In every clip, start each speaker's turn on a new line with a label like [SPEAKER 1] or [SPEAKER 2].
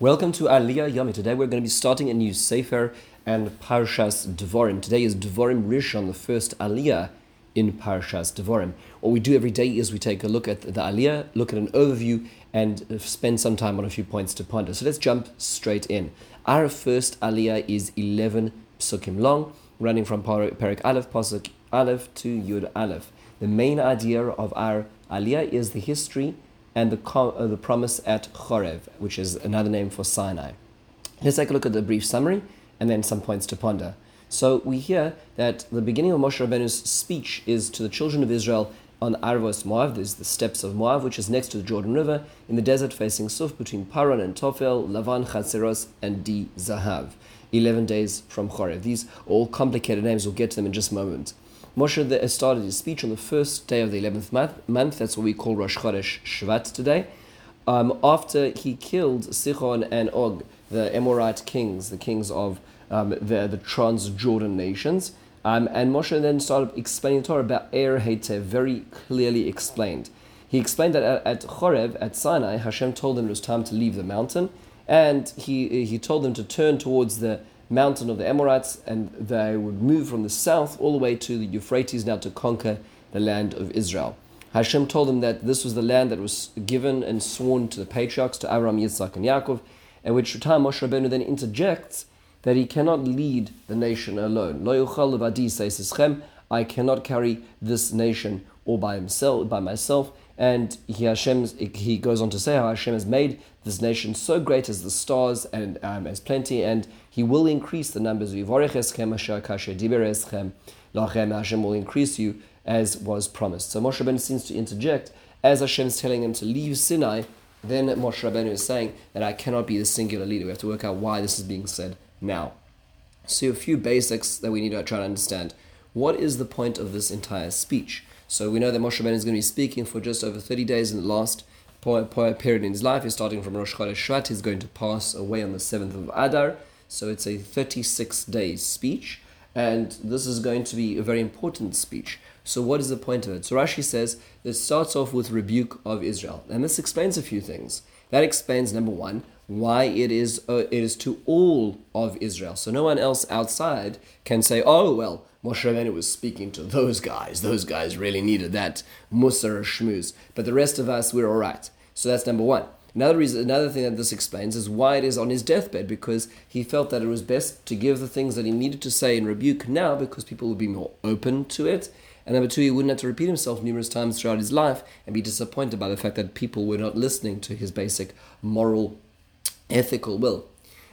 [SPEAKER 1] Welcome to Aliyah Yomi. Today we're going to be starting a new Sefer and Parshas Devarim. Today is Devarim Rishon, the first Aliyah in Parshas Devarim. What we do every day is we take a look at the Aliyah, look at an overview, and spend some time on a few points to ponder. So let's jump straight in. Our first Aliyah is 11 psukim long, running from Perek Aleph, Pasuk Aleph to Yud Aleph. The main idea of our Aliyah is the history and the, uh, the promise at Chorev, which is another name for Sinai. Let's take a look at the brief summary and then some points to ponder. So we hear that the beginning of Moshe Rabbeinu's speech is to the children of Israel on Arvos Moav, there's the steppes of Moav, which is next to the Jordan River, in the desert facing Suf between Paran and Tophel, Lavan, Chatzeros, and Di Zahav. 11 days from Chorev. These are all complicated names, we'll get to them in just a moment. Moshe started his speech on the first day of the 11th month, month that's what we call Rosh Chodesh Shvat today, um, after he killed Sichon and Og, the Amorite kings, the kings of um, the, the Transjordan nations. Um, and Moshe then started explaining the Torah about Er Heitev, very clearly explained. He explained that at, at Chorev, at Sinai, Hashem told them it was time to leave the mountain, and he, he told them to turn towards the mountain of the Amorites, and they would move from the south all the way to the Euphrates now to conquer the land of Israel. Hashem told them that this was the land that was given and sworn to the patriarchs, to Abraham, Yitzhak, and Yaakov, at which time Moshe Rabbeinu then interjects that he cannot lead the nation alone. Lo yuchal levadi says I cannot carry this nation all by himself, by myself. And he, Hashem, he goes on to say how Hashem has made this nation so great as the stars and um, as plenty, and He will increase the numbers. Of you. Hashem will increase you as was promised. So Moshe Rabbeinu seems to interject as Hashem is telling him to leave Sinai. Then Moshe Rabbeinu is saying that I cannot be the singular leader. We have to work out why this is being said now. So a few basics that we need to try to understand. What is the point of this entire speech? So we know that Moshe Rabbeinu is going to be speaking for just over 30 days in the last period in his life. He's starting from Rosh Chodesh Shvat. He's going to pass away on the 7th of Adar. So it's a 36 days speech. And this is going to be a very important speech. So what is the point of it? So Rashi says it starts off with rebuke of Israel. And this explains a few things. That explains number one, why it is uh, it is to all of Israel. So no one else outside can say, "Oh well, Moshe Rabbeinu was speaking to those guys. Those guys really needed that musar shmuz. But the rest of us, we're all right. So that's number one. Another reason, another thing that this explains is why it is on his deathbed, because he felt that it was best to give the things that he needed to say in rebuke now, because people would be more open to it. And number two, he wouldn't have to repeat himself numerous times throughout his life and be disappointed by the fact that people were not listening to his basic moral, ethical will.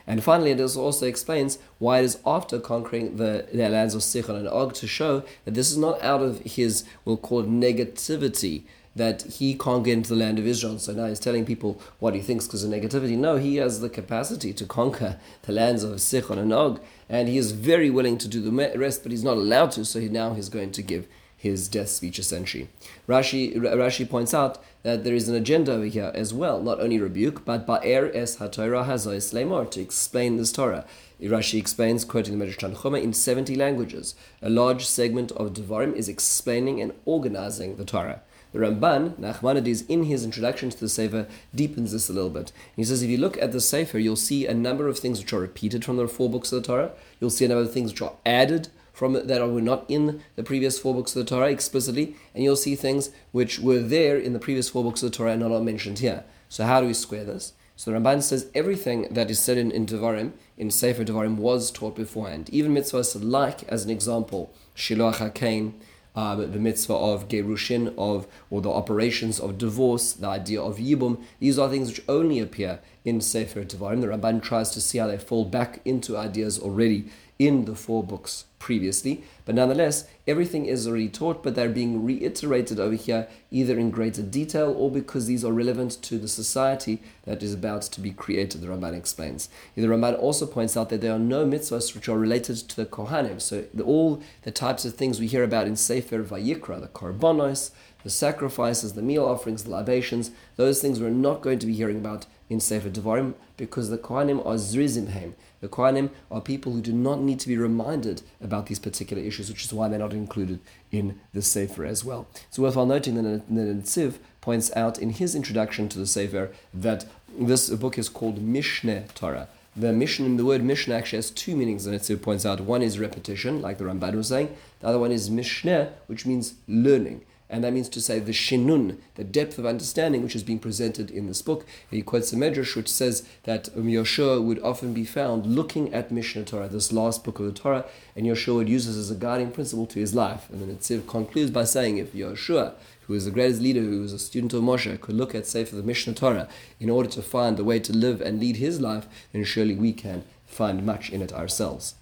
[SPEAKER 1] And finally, it also explains why it is after conquering the, the lands of Sichon and Og to show that this is not out of his, we'll call it negativity, that he can't get into the land of Israel. So now he's telling people what he thinks because of negativity. No, he has the capacity to conquer the lands of Sichon and Og, and he is very willing to do the rest, but he's not allowed to, so he, now he's going to give his death speech essentially. Rashi, Rashi points out that there is an agenda over here as well, not only rebuke, but ba'er es haTorah hazois lemor, to explain this Torah. Rashi explains, quoting the Medrash Tanchuma, in 70 languages. A large segment of Devarim is explaining and organizing the Torah. The Ramban, Nachmanides, in his introduction to the Sefer, deepens this a little bit. He says, if you look at the Sefer, you'll see a number of things which are repeated from the four books of the Torah. You'll see a number of things which are added from that were not in the previous four books of the Torah explicitly, and you'll see things which were there in the previous four books of the Torah and are not mentioned here. So how do we square this? So the Ramban says everything that is said in, in Devarim, in Sefer Devarim, was taught beforehand. Even mitzvahs like, as an example, Shiloach HaKain, um, the mitzvah of gerushin, of or the operations of divorce, the idea of yibum. These are things which only appear in Sefer Devarim. The Ramban tries to see how they fall back into ideas already in the four books previously. But nonetheless, everything is already taught, but they're being reiterated over here either in greater detail or because these are relevant to the society that is about to be created, the Ramban explains. The Ramban also points out that there are no mitzvahs which are related to the Kohanim. So the, all the types of things we hear about in Sefer Vayikra, the Korbanos, the sacrifices, the meal offerings, the libations, those things we're not going to be hearing about in Sefer Devarim because the Kohanim are Zrizimheim. The Kohanim are people who do not need to be reminded about these particular issues, which is why they're not included in the Sefer as well. It's worthwhile noting that the Netziv points out in his introduction to the Sefer that this book is called Mishneh Torah. The in the word Mishnah actually has two meanings. So it points out one is repetition, like the Ramban was saying. The other one is Mishneh, which means learning and that means to say the shinun, the depth of understanding which is being presented in this book. He quotes a medrash which says that um, would often be found looking at Mishneh Torah, this last book of the Torah, and Yoshua would use this as a guiding principle to his life. And then it concludes by saying, if Yoshua, who is the greatest leader, who was a student of Moshe, could look at Sefer the Mishneh Torah in order to find the way to live and lead his life, then surely we can find much in it ourselves.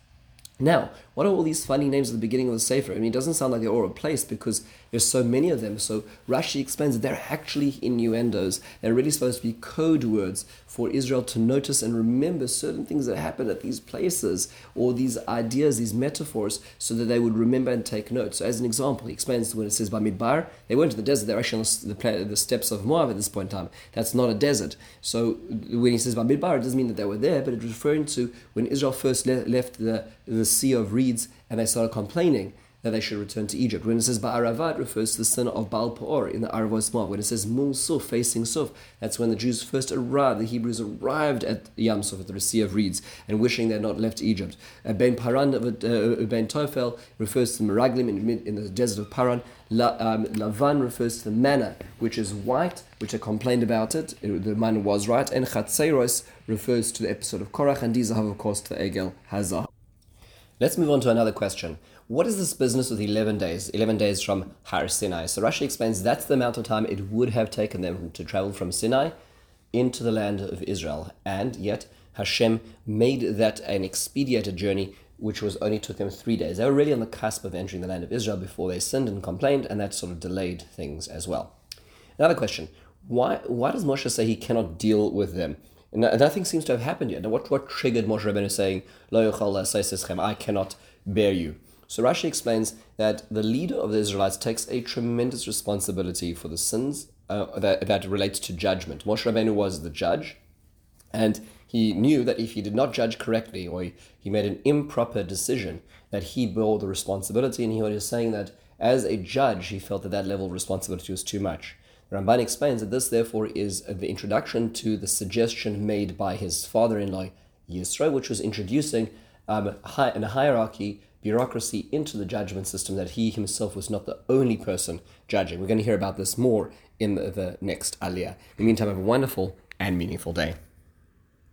[SPEAKER 1] Now, what are all these funny names at the beginning of the Sefer? I mean, it doesn't sound like they're all replaced because there's so many of them. So Rashi explains that they're actually innuendos. They're really supposed to be code words for Israel to notice and remember certain things that happen at these places or these ideas, these metaphors, so that they would remember and take note. So, as an example, he explains when it says Bamidbar, they went to the desert, they're actually on the, steppes of Moab at this point in time. That's not a desert. So, when he says Bamidbar, it doesn't mean that they were there, but it's referring to when Israel first le- left the, the Sea of Reeds and they started complaining that they should return to Egypt. When it says Ba'arava, it refers to the sin of Baal Peor in the Aravos Moab. When it says Mul Suf, facing Suf, that's when the Jews first arrived, the Hebrews arrived at Yam Suf, at the Sea of Reeds, and wishing they had not left Egypt. Uh, ben Paran, uh, uh, Ben Tofel refers to the Meraglim in, in the desert of Paran. La, um, Lavan refers to the manna, which is white, which they complained about it. it the manna was right. And Chatzeros refers to the episode of Korach, and these are, of course, to Egel Hazah. Let's move on to another question. What is this business with 11 days? 11 days from Har Sinai. So Rashi explains that's the amount of time it would have taken them to travel from Sinai into the land of Israel. And yet Hashem made that an expedited journey which was only took them three days. They were really on the cusp of entering the land of Israel before they sinned and complained, and that sort of delayed things as well. Another question. Why, why does Moshe say he cannot deal with them? Nothing seems to have happened yet. Now, what, what triggered Moshe Rabbeinu saying, Lo I cannot bear you? So Rashi explains that the leader of the Israelites takes a tremendous responsibility for the sins uh, that, that relates to judgment. Moshe Rabbeinu was the judge, and he knew that if he did not judge correctly or he, he made an improper decision, that he bore the responsibility. And he was saying that as a judge, he felt that that level of responsibility was too much. Ramban explains that this, therefore, is the introduction to the suggestion made by his father in law, Yisro, which was introducing um, a hierarchy, bureaucracy into the judgment system, that he himself was not the only person judging. We're going to hear about this more in the, the next Aliyah. In the meantime, have a wonderful and meaningful day.